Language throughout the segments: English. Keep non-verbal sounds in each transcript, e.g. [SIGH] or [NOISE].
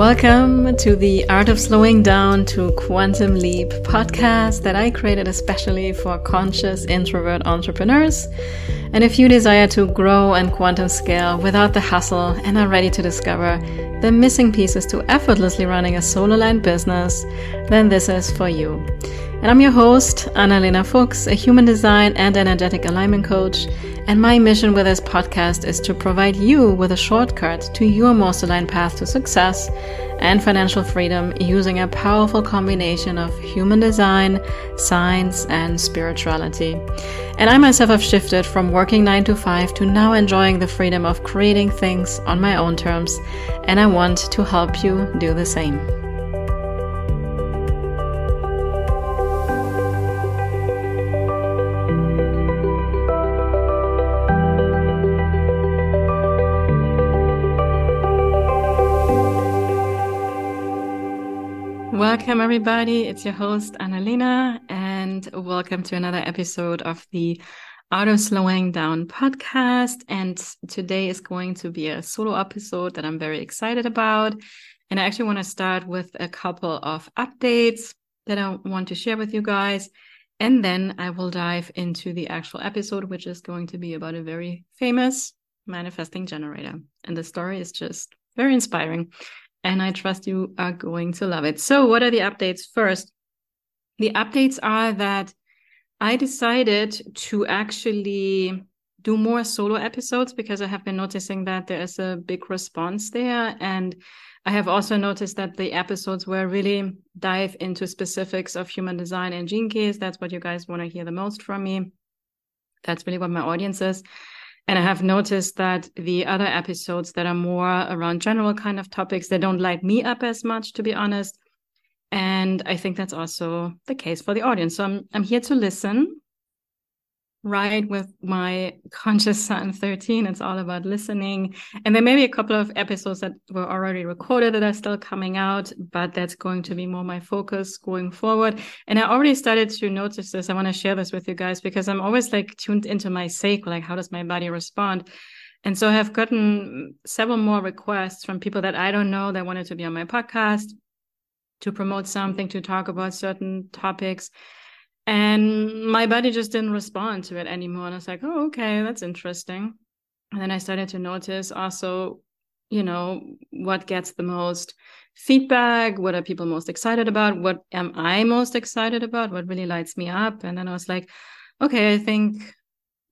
Welcome to the Art of Slowing Down to Quantum Leap podcast that I created especially for conscious introvert entrepreneurs. And if you desire to grow and quantum scale without the hustle and are ready to discover the missing pieces to effortlessly running a solo line business, then this is for you. And I'm your host, Analena Fuchs, a human design and energetic alignment coach. And my mission with this podcast is to provide you with a shortcut to your most aligned path to success and financial freedom using a powerful combination of human design, science, and spirituality. And I myself have shifted from working nine to five to now enjoying the freedom of creating things on my own terms. And I want to help you do the same. Welcome, everybody. It's your host, Analena, and welcome to another episode of the Art of Slowing Down podcast. And today is going to be a solo episode that I'm very excited about. And I actually want to start with a couple of updates that I want to share with you guys. And then I will dive into the actual episode, which is going to be about a very famous manifesting generator. And the story is just very inspiring and I trust you are going to love it. So, what are the updates? First, the updates are that I decided to actually do more solo episodes because I have been noticing that there is a big response there. And I have also noticed that the episodes where I really dive into specifics of human design and gene keys, that's what you guys want to hear the most from me. That's really what my audience is. And I have noticed that the other episodes that are more around general kind of topics, they don't light me up as much, to be honest. And I think that's also the case for the audience. So I'm I'm here to listen right with my conscious sun 13 it's all about listening. And there may be a couple of episodes that were already recorded that are still coming out but that's going to be more my focus going forward. And i already started to notice this. I want to share this with you guys because i'm always like tuned into my sacral like how does my body respond? And so i have gotten several more requests from people that i don't know that wanted to be on my podcast to promote something to talk about certain topics and my body just didn't respond to it anymore. And i was like oh okay that's interesting. And then i started to notice also you know what gets the most feedback what are people most excited about what am i most excited about what really lights me up. And then i was like okay i think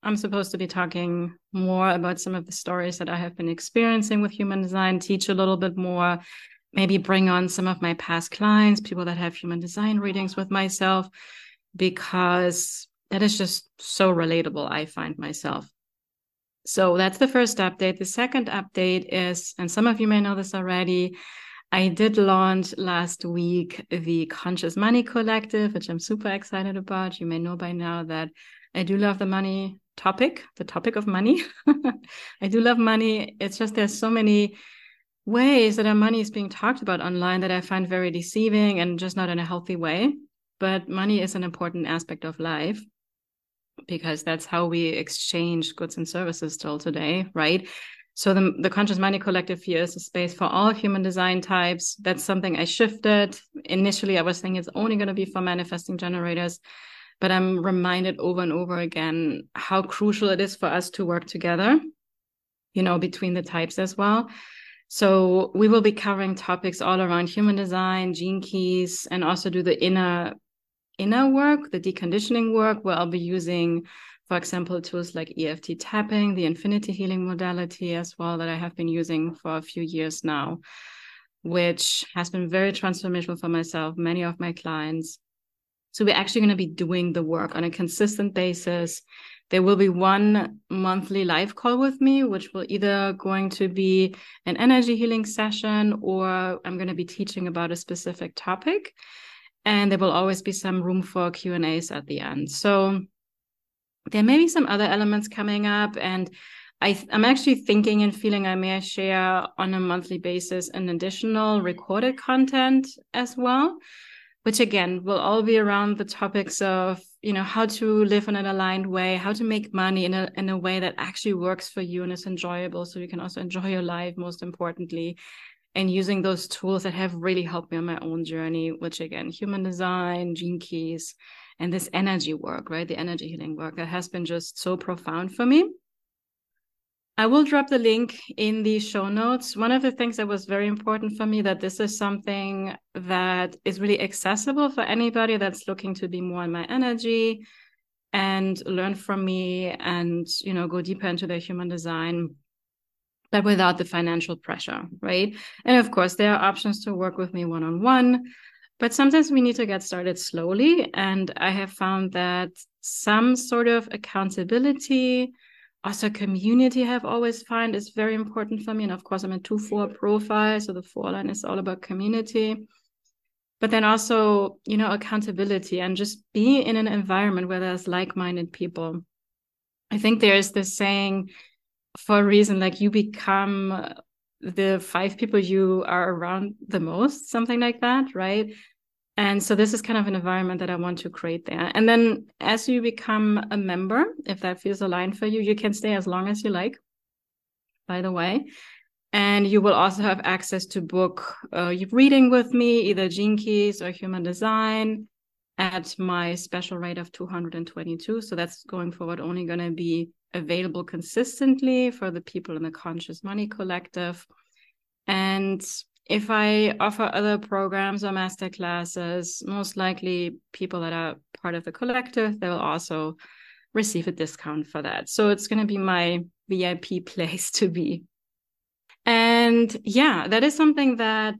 i'm supposed to be talking more about some of the stories that i have been experiencing with human design teach a little bit more maybe bring on some of my past clients people that have human design readings with myself because that is just so relatable, I find myself. So that's the first update. The second update is, and some of you may know this already, I did launch last week the Conscious Money Collective, which I'm super excited about. You may know by now that I do love the money topic, the topic of money. [LAUGHS] I do love money. It's just there's so many ways that our money is being talked about online that I find very deceiving and just not in a healthy way but money is an important aspect of life because that's how we exchange goods and services still today, right? So the, the Conscious Money Collective here is a space for all human design types. That's something I shifted. Initially, I was thinking it's only going to be for manifesting generators, but I'm reminded over and over again how crucial it is for us to work together, you know, between the types as well. So we will be covering topics all around human design, gene keys, and also do the inner inner work, the deconditioning work, where I'll be using, for example, tools like EFT tapping, the infinity healing modality as well, that I have been using for a few years now, which has been very transformational for myself, many of my clients. So we're actually going to be doing the work on a consistent basis. There will be one monthly live call with me, which will either going to be an energy healing session or I'm going to be teaching about a specific topic and there will always be some room for Q and A's at the end. So there may be some other elements coming up, and I, am actually thinking and feeling I may share on a monthly basis an additional recorded content as well, which again will all be around the topics of you know how to live in an aligned way, how to make money in a in a way that actually works for you and is enjoyable, so you can also enjoy your life. Most importantly, and using those tools that have really helped me on my own journey, which again, human design, gene keys, and this energy work, right? The energy healing work that has been just so profound for me. I will drop the link in the show notes. One of the things that was very important for me that this is something that is really accessible for anybody that's looking to be more in my energy and learn from me and you know go deeper into their human design but without the financial pressure, right? And of course, there are options to work with me one on one, but sometimes we need to get started slowly. And I have found that some sort of accountability, also community, I have always found is very important for me. And of course, I'm a 2 4 profile. So the four line is all about community. But then also, you know, accountability and just be in an environment where there's like minded people. I think there is this saying, for a reason like you become the five people you are around the most something like that right? And so this is kind of an environment that i want to create there. And then as you become a member if that feels aligned for you you can stay as long as you like by the way. And you will also have access to book uh, reading with me either gene keys or human design at my special rate of 222 so that's going forward only going to be available consistently for the people in the Conscious Money Collective. And if I offer other programs or master classes, most likely people that are part of the collective, they will also receive a discount for that. So it's going to be my VIP [LAUGHS] place to be. And yeah, that is something that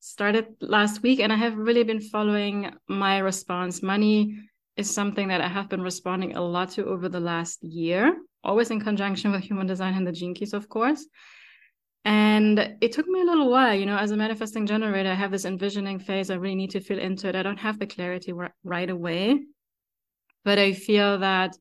started last week. And I have really been following my response money is something that I have been responding a lot to over the last year, always in conjunction with human design and the gene keys, of course. And it took me a little while, you know, as a manifesting generator, I have this envisioning phase. I really need to feel into it. I don't have the clarity right away. But I feel that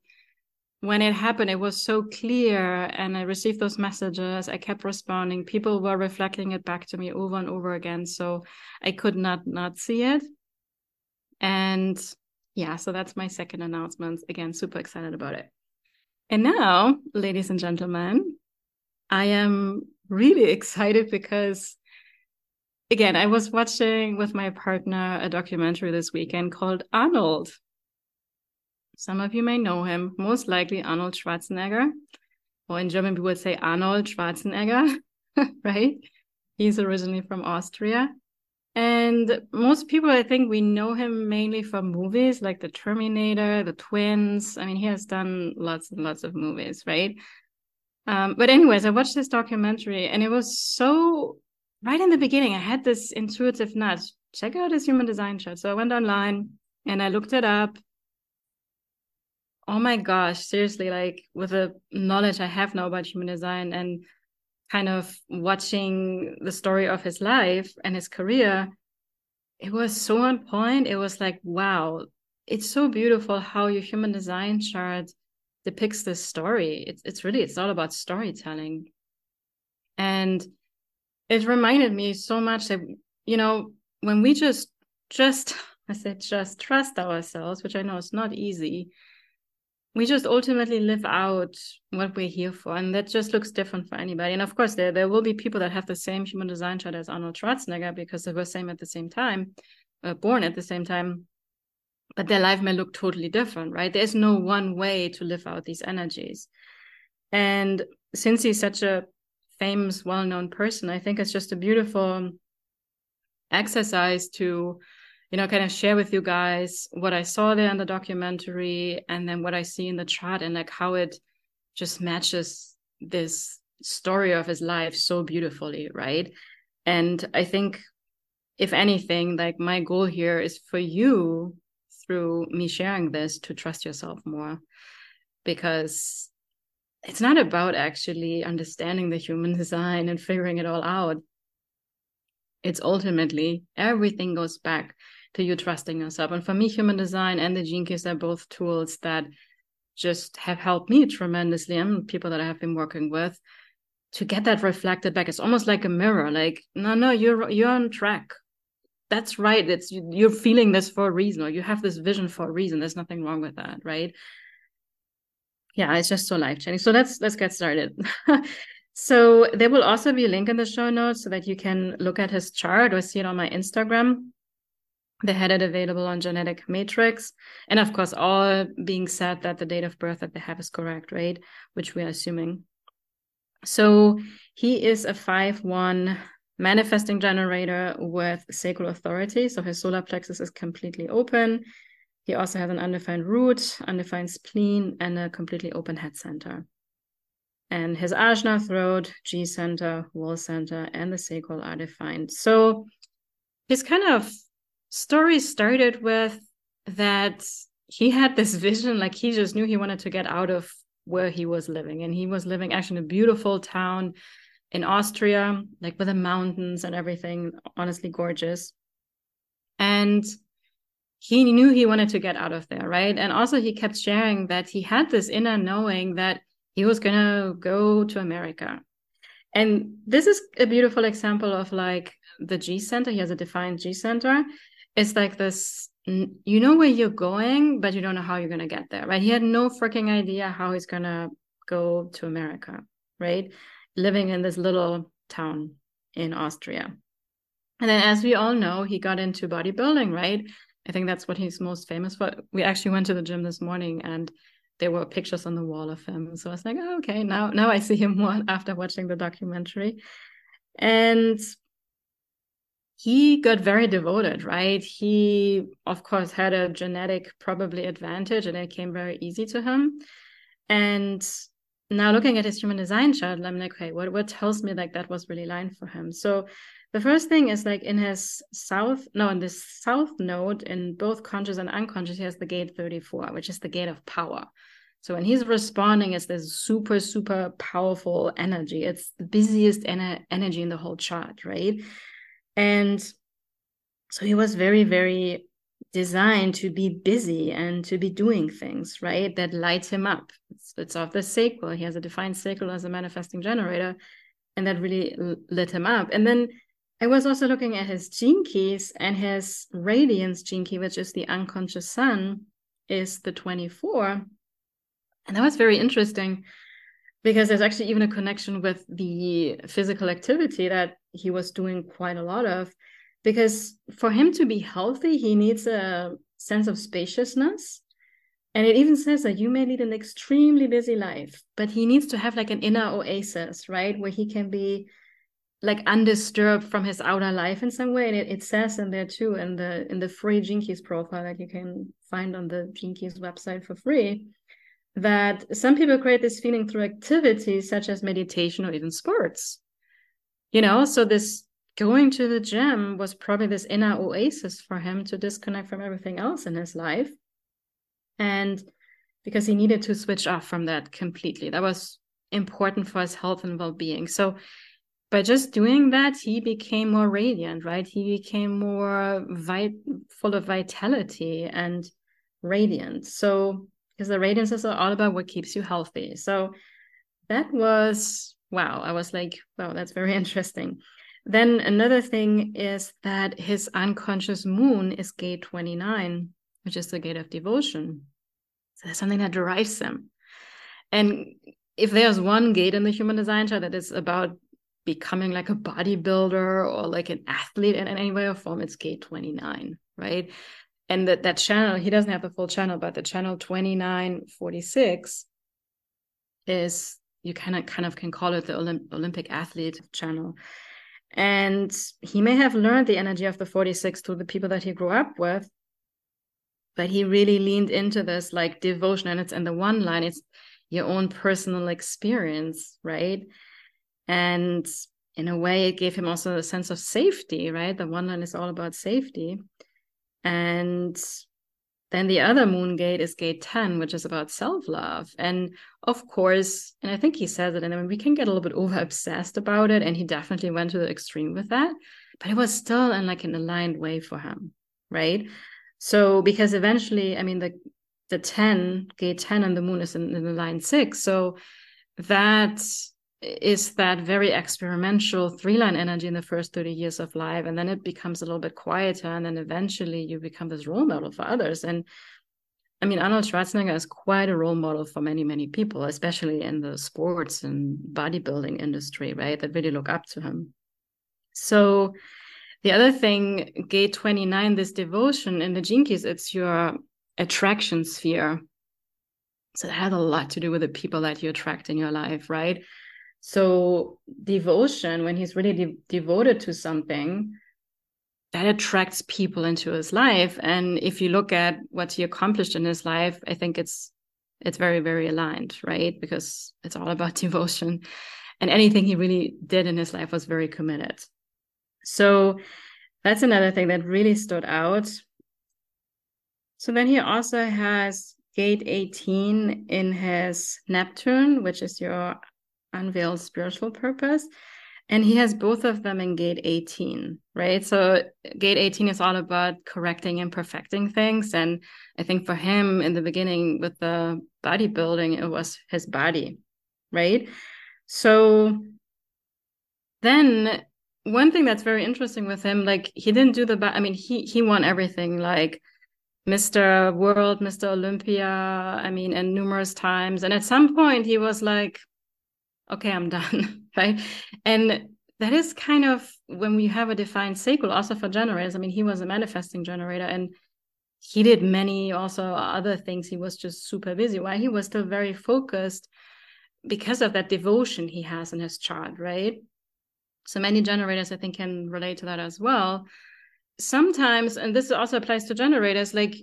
when it happened, it was so clear. And I received those messages. I kept responding. People were reflecting it back to me over and over again. So I could not not see it. And yeah, so that's my second announcement. Again, super excited about it. And now, ladies and gentlemen, I am really [LAUGHS] excited because, again, I was watching with my partner a documentary this weekend called Arnold. Some of you may know him, most likely Arnold Schwarzenegger, or in German, we would say Arnold Schwarzenegger, [LAUGHS] right? He's originally from Austria. And most people, I think, we know him mainly from movies like The Terminator, The Twins. I mean, he has done lots and lots of movies, right? Um, but, anyways, I watched this documentary and it was so right in the beginning. I had this intuitive nudge check out his human design chart. So I went online and I looked it up. Oh my gosh, seriously, like with the knowledge I have now about human design and kind of watching the story of his life and his career, it was so on point. It was like, wow, it's so beautiful how your human design chart depicts this story. It's it's really it's all about storytelling. And it reminded me so much that, you know, when we just just [LAUGHS] I said just trust ourselves, which I know is not easy, we just ultimately live out what we're here for and that just looks different for anybody. And of course there there will be people that have the same human design chart as arnold schwarzenegger because they were same at the same time uh, born at the same time but their life may look totally different right? There's no one way to live out these energies. And since he's such a famous well-known person i think it's just a beautiful exercise to you know, kind of share with you guys what I saw there in the documentary and then what I see in the chart and like how it just matches this story of his life so beautifully, right? And I think, if anything, like my goal here is for you through me sharing this to trust yourself more because it's not about actually understanding the human [LAUGHS] design and figuring it all out. It's ultimately everything goes back to you trusting yourself. And for me, human design and the gene keys are both tools that just have helped me tremendously and people that I have been working with to get that reflected back. It's almost like a mirror. Like, no, no, you're you're on track. That's right. It's you're feeling this for a reason, or you have this vision for a reason. There's nothing wrong with that, right? Yeah, it's just so life changing. So let's let's get started. [LAUGHS] So there will also be a link in the show notes so that you can look at his chart or see it on my Instagram. They had it available on Genetic Matrix. And of course, all being said that the date of birth that they have is correct, right? Which we are assuming. So he is a 5 1 manifesting generator with sacral authority. So his solar plexus is completely open. He also has an undefined root, undefined spleen, and a completely open head center. And his ajna throat, G center, will center, and the sacral are defined. So he's kind of story started with that he had this vision, like he just knew he wanted to get out of where he was living. And he was living actually in a beautiful town in Austria, like with the mountains and everything, honestly gorgeous. And he knew he wanted to get out of there, right? And also, he kept sharing that he had this inner knowing that he was going to go to America. And this is a beautiful example of like the G center. He has a defined G center. It's like this you know where you're going, but you don't know how you're going to get there, right? He had no freaking idea how he's going to go to America, right? Living in this little town in Austria. And then, as we all know, he got into bodybuilding, right? I think that's what he's most famous for. We actually went to the gym this morning and there were pictures on the wall of him. So I was like, oh, okay, now now I see him more [LAUGHS] after watching the documentary. And he got very devoted, right? He, of course, had a genetic probably advantage and it came very easy to him. And now looking at his human design chart, I'm like, okay, what, what tells me like that was really aligned for him? So the first thing is like in his south, no, in this south node, in both conscious and unconscious, he has the gate 34, which is the gate of power. So when he's responding, it's this super, super powerful energy. It's the busiest ener- energy in the whole chart, right? And so he was very, very designed to be busy and to be doing things, right? That lights him up. It's, it's off the sacral. He has a defined sacral as a manifesting generator, and that really lit him up. And then I was also looking at his gene keys and his radiance gene key, which is the unconscious sun, is the 24. And that was very interesting because there's actually even a connection with the physical activity that he was doing quite a lot of. Because for him to be healthy, he needs a sense of spaciousness. And it even says that you may lead an extremely busy life, but he needs to have like an inner oasis, right? Where he can be like undisturbed from his outer life in some way and it, it says in there too in the in the free gene keys profile that you can find on the gene keys website for free that some people create this feeling through activities such as meditation or even sports you know so this going to the gym was probably this inner oasis for him to disconnect from everything else in his life and because he needed to switch off from that completely that was important for his health and well-being so by just doing that, he became more radiant, right? He became more vit- full of vitality and radiant. So, because the radiance is all about what keeps you healthy. So, that was wow. I was like, wow, that's very [LAUGHS] interesting. Then another thing is that his unconscious moon is gate 29, which is the gate of devotion. So there's something that drives him. And if there's one gate in the human design chart that is about becoming like a bodybuilder or like an athlete in any way or form, it's gate 29, right? And that that channel, he doesn't have the full channel, but the channel 2946 is you kind of kind of can call it the Olymp- Olympic athlete channel. And he may have learned the energy of the 46 through the people that he grew up with, but he really leaned into this like devotion. And it's in the one line, it's your own personal experience, right? And in a way, it gave him also a sense of safety, right? The one line is all about safety. And then the other moon gate is gate 10, which is about self love. And of course, and I think he says it, and I mean, we can get a little bit over obsessed about it. And he definitely went to the extreme with that, but it was still in like an aligned way for him, right? So, because eventually, I mean, the the 10, gate 10 and the moon is in, in the line six. So that is that very experimental three line energy in the first 30 years of life and then it becomes a little bit quieter and then eventually you become this role model for others and I mean, Arnold Schwarzenegger is quite a role model for many, many people, especially in the sports and bodybuilding industry, right? That really look up to him. So the other thing, gate 29, this devotion in the Keys, it's your attraction sphere. So it has a lot to do with the people that you attract in your life, right? So devotion, when he's really de- devoted to something, that attracts people into his life. And if you look at what he accomplished in his life, I think it's it's very, very aligned, right? Because it's all about [LAUGHS] devotion. And anything he really did in his life was very committed. So that's another thing that really stood out. So then he also has gate 18 in his Neptune, which is your unveiled spiritual purpose. And he has both of them in gate 18 right? So gate 18 is all about correcting and perfecting things. And i think for him in the beginning with the bodybuilding it was his body right? So then one thing that's very interesting with him like he didn't do the i mean he he won everything like mr world mr olympia i mean and numerous times. And at some point he was like okay, I'm done, [LAUGHS] right? And that is kind of when we have a defined sacral, also for generators. I mean, he was a manifesting generator and he did many also other things. He was just super busy. Why he was still very focused because of that devotion he has in his chart, right? So many generators, I think, can relate to that as well. Sometimes, and this also applies to generators, like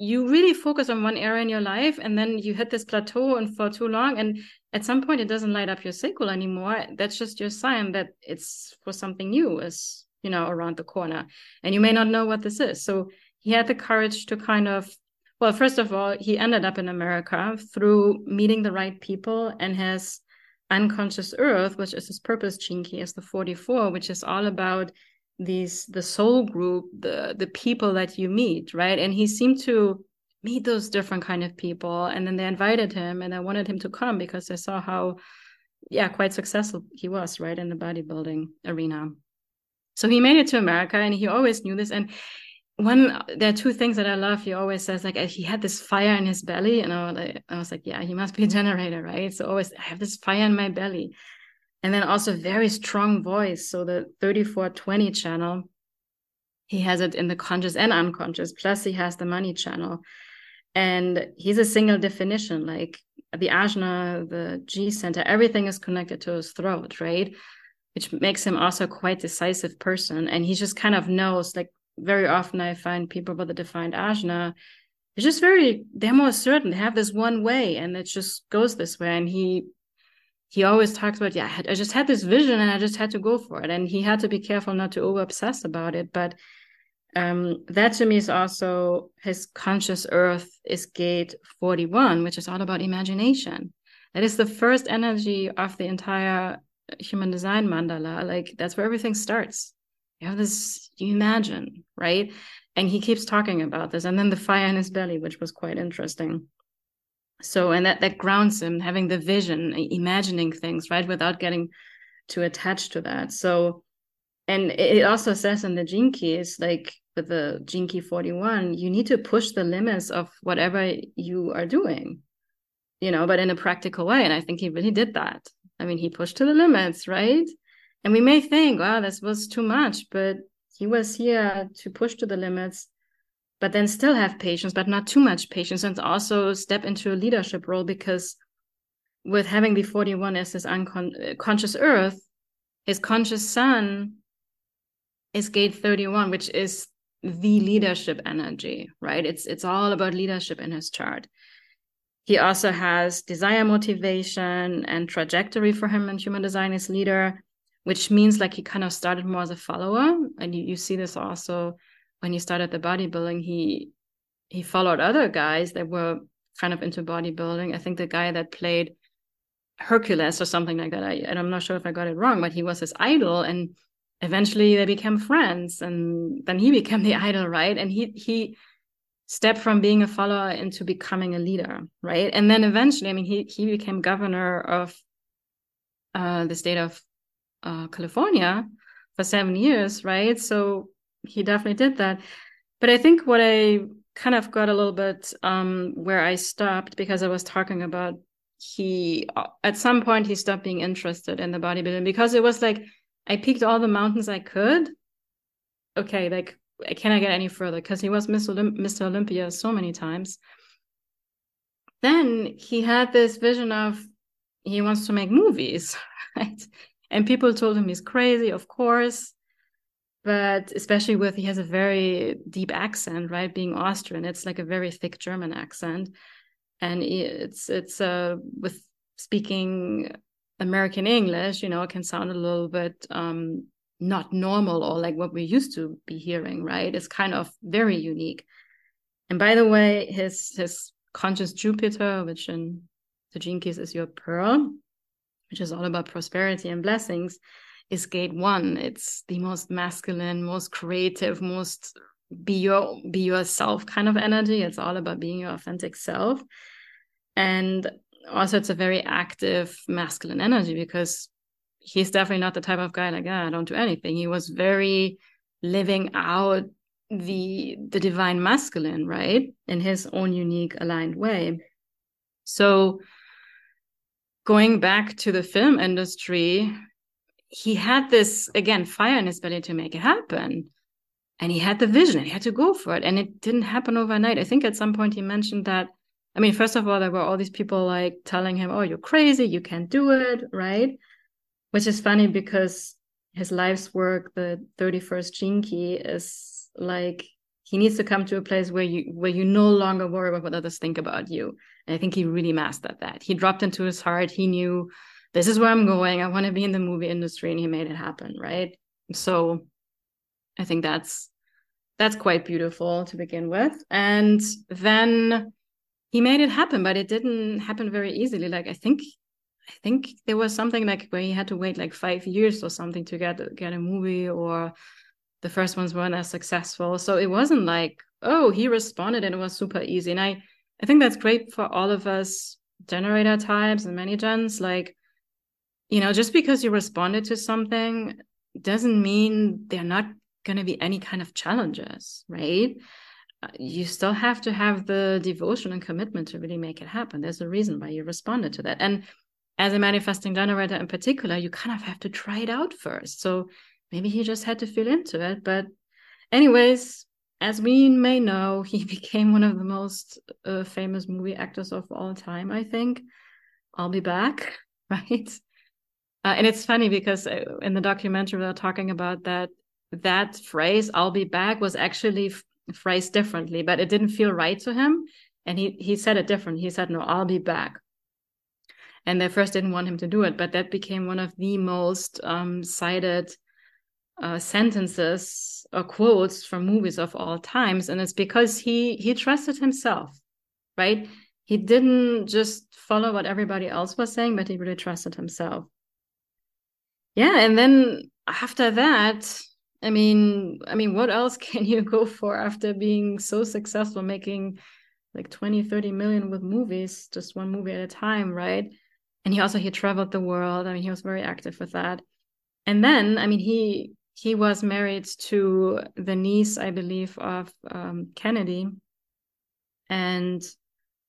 you really focus on one area in your life and then you hit this plateau and for too long and at some point it doesn't light up your sacral anymore. That's just your sign that it's for something new is you know around the corner. And you may not know what this is. So he had the courage to kind of well first of all he ended up in america through meeting the right people and his unconscious earth which is his purpose key is the 44 which is all about these the soul group the the people that you meet right? And he seemed to meet those different kind of people. And then they invited him and i wanted him to come because they saw how yeah quite successful he was right in the bodybuilding arena. So he made it to america and he always knew this. And one there are two things that i love. He always says like he had this fire in his belly and i was like, I was like yeah he must be a generator right? So always i have this fire in my belly and then also very strong voice. So the 3420 channel, he has it in the conscious and unconscious. Plus, he has the money channel. And he's a single definition, like the ajna, the G center, everything is connected to his throat, right? Which makes him also quite decisive person. And he just kind of knows, like very often I find people with a defined ajna, they're just very, they're more certain. They have this one way and it just goes this way. And he he always talks about yeah I, just had this vision and i just had to go for it. And he had to be careful not to over obsess about it. But um, that to me is also his conscious earth is gate 41 which is all about imagination. That is the first energy of the entire human design mandala. Like that's where everything starts. You have this you imagine right? And he keeps talking about this. And then the fire in his belly which was quite interesting so and that that grounds him having the vision imagining things right without getting too attached to that. So and it also says in the gene keys like with the gene key 41 you need to push the limits of whatever you are doing you know but in a practical way. And i think he really did that. I mean he pushed to the limits right? And we may think wow this was too much but he was here to push to the limits but then still have patience, but not too much patience, and also step into a leadership role because with having the 41 as his unconscious uh, earth, his conscious sun is gate 31, which is the leadership energy, right? It's it's all about leadership in his chart. He also has desire motivation and trajectory for him in human design as leader, which means like he kind of started more as a follower. And you, you see this also when he started the bodybuilding, he he followed other guys that were kind of into bodybuilding. I think the guy that played Hercules or something like that. I, and I'm not sure if I got it wrong, but he was his idol, and eventually they became friends, and then he [LAUGHS] became the idol, right? And he he stepped from being a follower into becoming a leader, right? And then eventually, I mean, he he became governor of uh, the state of uh, California for seven years, right? So he definitely did that. But I think what I kind of got a little bit um, where I stopped because I was talking about he uh, at some point he stopped being interested in the bodybuilding because it was like I peaked all the mountains I could. Okay, like can I get any further? Because he was Mr. Olymp- Mr. Olympia so many times. Then he had this vision of he wants to make movies, [LAUGHS] right? And people told him he's crazy, of course but especially with he has a very deep accent right? Being austrian it's like a very thick german accent. And it's it's uh with speaking american english you know it can sound a little bit um not normal or like what we used to be hearing right? It's kind of very unique. And by the way his his conscious jupiter which in the gene is your pearl which is all about prosperity and blessings is gate one. It's the most masculine, most creative, most be your be yourself kind of energy. It's all about being your authentic self. And also it's a very active masculine energy because he's definitely not the type of guy like, ah, I don't do anything. He was very living out the the divine masculine, right? In his own unique aligned way. So going back to the film industry, he had this again fire in his belly to make it happen. And he had the vision and he had to go for it. And it didn't happen overnight. I think at some point he mentioned that i mean first of all there were all these people like telling him oh you're crazy. You can't do it right? Which is funny because his life's work the 31st gene key is like he needs to come to a place where you where you no longer worry about what others think about you. And i think he really mastered that. He dropped into his heart. He knew this is where I'm going. I want to be in the movie industry. And he made it happen. Right. So I think that's that's quite beautiful to begin with. And then he made it happen, but it didn't happen very easily. Like I think I think there was something like where he had to wait like five years or something to get get a movie or the first ones weren't as successful. So it wasn't like, oh, he responded and it was super easy. And I I think that's great for all of us generator types and many gens. Like you know, just because you responded to something doesn't mean they're not going to be any kind of challenges, right? Uh, you still have to have the devotion and commitment to really make it happen. There's a reason why you responded to that. And as a manifesting generator in particular, you kind of have to try it out first. So maybe he just had to feel into it. But, anyways, as we may know, [LAUGHS] he became one of the most uh, famous movie actors of all time, I think. I'll be back, [LAUGHS] right? Uh, and it's funny because uh, in the documentary they're talking about that that phrase "I'll be back" was actually f- phrased differently, but it didn't feel right to him, and he he said it different. He said, "No, I'll be back." And they first didn't want him to do it, but that became one of the most um, cited uh, sentences or quotes from movies of all times, and it's because he he trusted himself, right? He didn't just follow what everybody else was saying, but he really trusted himself yeah and then after that i mean i mean what else [LAUGHS] can you go for after being so successful making like 20 30 million with movies just one movie at a time right? And he also he traveled the world. I mean he was very active with that. And then i mean he he was married to the niece i believe of um, kennedy and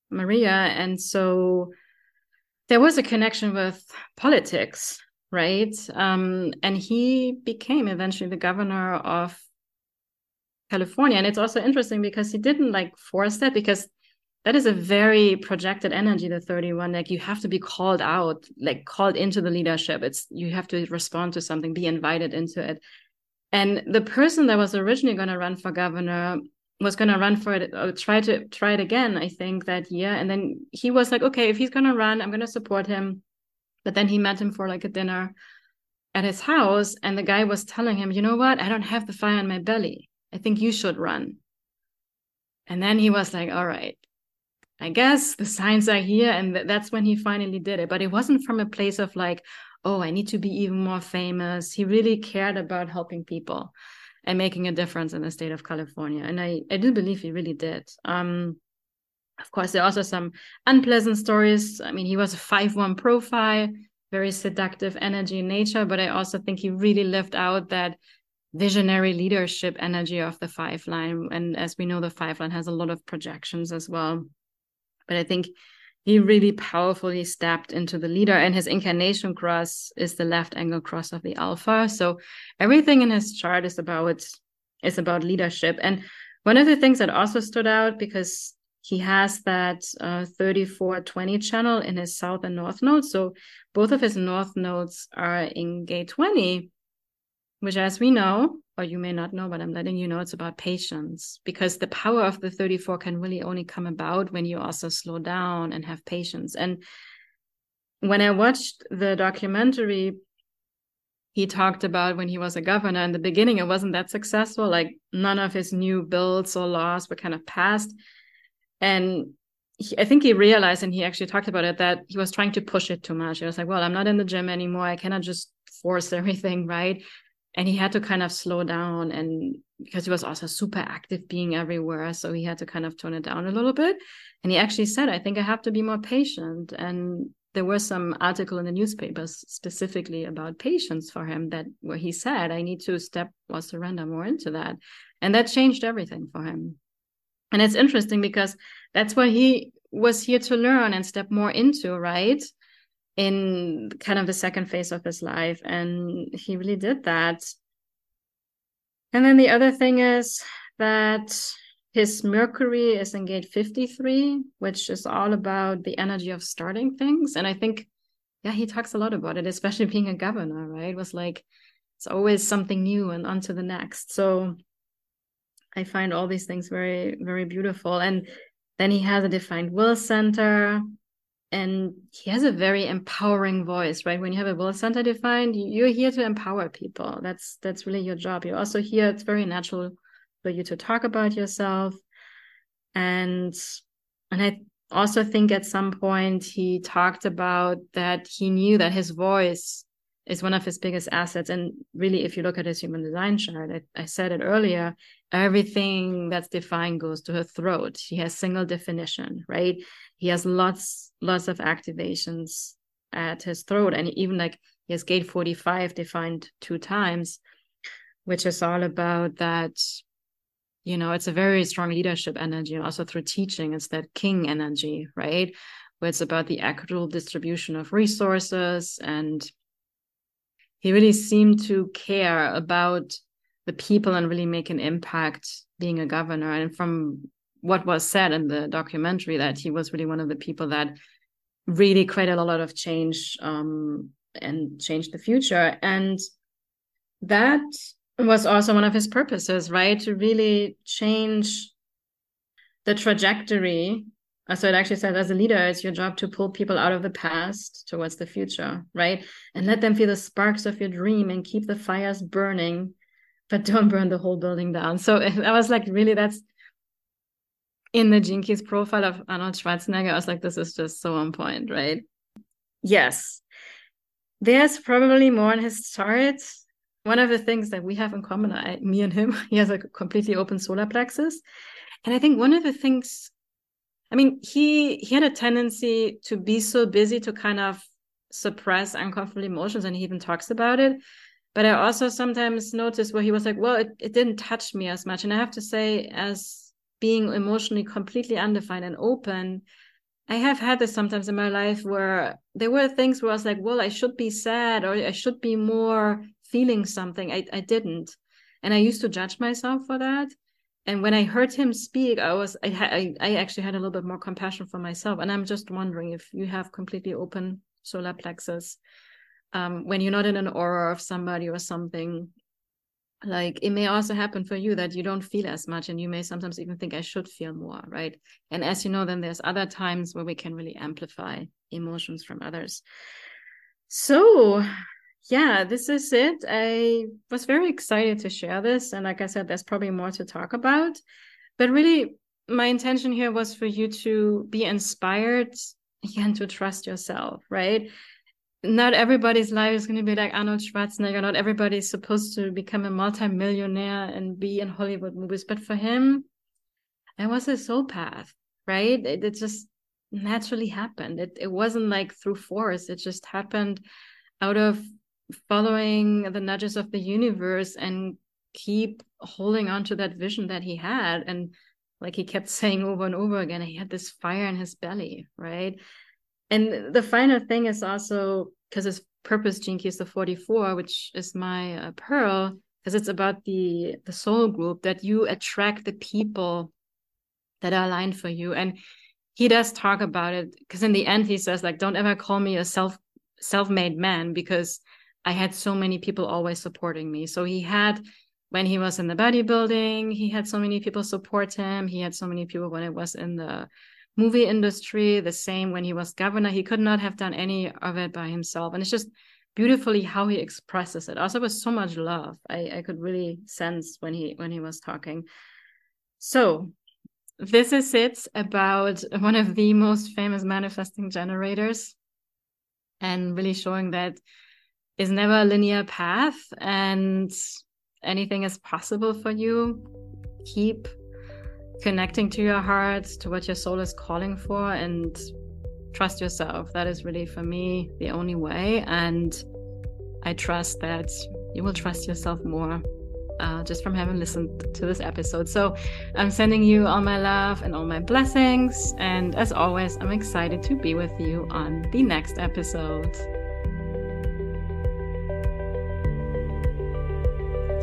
maria. And so there was a connection with politics right? Um, and he became eventually the governor of California. And it's also interesting because he didn't like force that because that is a very projected energy, the 31. Like you have to be called out, like called into the leadership. It's you have to respond to something, be invited into it. And the person that was originally going to run for governor was going to run for it, or try to try it again, I think, that year. And then he was like, okay, if he's going to run, I'm going to support him. But then he met him for like a dinner at his house, and the guy was telling him, you know what? I don't have the fire in my belly. I think you should run. And then he was like, all right, I guess the signs are here. And th- that's when he finally did it. But it wasn't from a place of like, oh, I need to be even more famous. He really cared about helping people and making a difference in the state of California. And I, I do believe he really did. Um, of course, there are also some unpleasant stories. I mean, he was a 5 1 profile, very seductive energy in nature, but I also think he really lived out that visionary leadership energy of the five line. And as we know, the five line has a lot of projections as well. But I think he really powerfully stepped into the leader, and his incarnation cross is the left angle cross of the alpha. So everything in his chart is about is about leadership. And one of the things that also stood out because he has that uh, 3420 channel in his south and north nodes. So both of his north nodes are in gate 20 which as we know or you may not know but i'm letting you know it's about patience because the power of the 34 can really only come about when you also slow down and have patience and when i watched the documentary he talked about when he was a governor in the beginning it wasn't that successful like none of his new bills or laws were kind of passed and he, i think he realized and he actually talked about it that he was trying to push it too much. He was like well i'm not in the gym anymore. I cannot just force [LAUGHS] everything right? And he had to kind of slow down and because he was also super active being everywhere so he had to kind of tone it down a little bit. And he actually said i think i have to be more patient. And there were some article in the newspapers specifically about patience for him that where he said i need to step or surrender more into that. And that changed everything for him and it's interesting because that's what he was here to learn and step more into right in kind of the second phase of his life. And he really did that. And then the other thing is that his Mercury is in gate 53, which is all about the energy of starting things. And I think, yeah, he talks a lot about it, especially being a governor, right? It was like, it's always something new and on to the next. So I find all these things very, very beautiful. And then he has a defined will center, and he has a very empowering voice right? When you have a will center defined you're here to empower people. That's that's really your job. You're also here it's very natural for you to talk about yourself. And and i also think at some point he talked about that he knew that his voice is one of his biggest assets. And really if you look at his human design chart I, I said it earlier everything that's defined goes to her throat. He has single definition right? He has lots lots of activations at his throat. And even like he has gate 45 defined two times which is all about that you know it's a very strong leadership energy. Also through teaching it's that king energy right? Where it's about the equitable distribution of resources and he really seemed to care about the people and really make an impact being a governor and from what was said in the documentary that he was really one of the people that really created a lot of change um, and changed the future. And that was also one of his purposes, right? To really change the trajectory. Uh, so it actually says, as a leader, it's your job to pull people out of the past towards the future, right? And let them feel the sparks of your dream and keep the fires burning, but don't burn the whole building down. So [LAUGHS] I was like, really, that's in the Keys profile of Arnold Schwarzenegger, I was like, this is just so on point, right? Yes. There's probably more in his chart. One of the things that we have in common, I, me and him, [LAUGHS] he has a completely open solar plexus. And I think one of the things, I mean, he he had a tendency to be so busy to kind of suppress uncomfortable emotions, and he even talks about it. But I also sometimes notice where he was like, well, it, it didn't touch me as much. And I have to say, as being emotionally completely undefined and open i have had this sometimes in my life where there were things where i was like well i should be sad or i should be more feeling something i, I didn't and i used to judge myself for that and when i heard him speak i was I, I i actually had a little bit more compassion for myself. And i'm just wondering if you have completely open solar plexus um, when you're not in an aura of somebody or something. Like it may also happen for you that you don't feel as much and you may sometimes even think i should feel more right? And as you know then there's other times where we can really amplify emotions from others. So yeah this is it i was very excited to share this and like i said there's probably more to talk about but really my intention here was for you to be inspired and to trust yourself right not everybody's life is going to be like Arnold Schwarzenegger. Not everybody's supposed to become a multimillionaire and be in Hollywood movies. But for him, it was his soul path, right? It, it just naturally happened. It, it wasn't like through force. It just happened out of following the nudges of the universe and keep holding on to that vision that he had. And like he kept [LAUGHS] saying over and over again he had this fire in his belly right? And the final thing is also because his purpose key is the 44 which is my uh, pearl because it's about the the soul group that you attract the people that are aligned for you. And he does talk about it because in the end he says like don't ever call me a self self-made man because i had so many people always supporting me. So he had when he was in the bodybuilding he had so many people support him. He had so many people when it was in the movie industry the same when he was governor. He could not have done any of it by himself. And it's just beautifully how he expresses it. Also with so much love. I i could really sense when he when he was talking. So this is it about one of the most famous manifesting generators and really showing that is never a linear path and anything is possible for you keep connecting to your heart to what your soul is calling for and trust yourself that is really for me the only way and i trust that you will trust yourself more uh, just from having listened to this episode. So I'm sending you all my love and all my blessings. And as always, I'm excited to be with you on the next episode.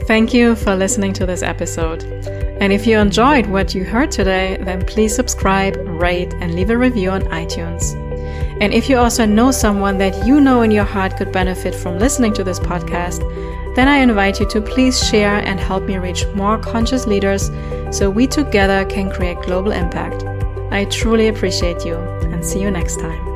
Thank you for listening to this episode. And if you enjoyed what you heard today, then please subscribe, rate, and leave a review on iTunes. And if you also know someone that you know in your heart could benefit from listening to this podcast, then I invite you to please share and help me reach more conscious leaders so we together can create global impact. I truly appreciate you and see you next time.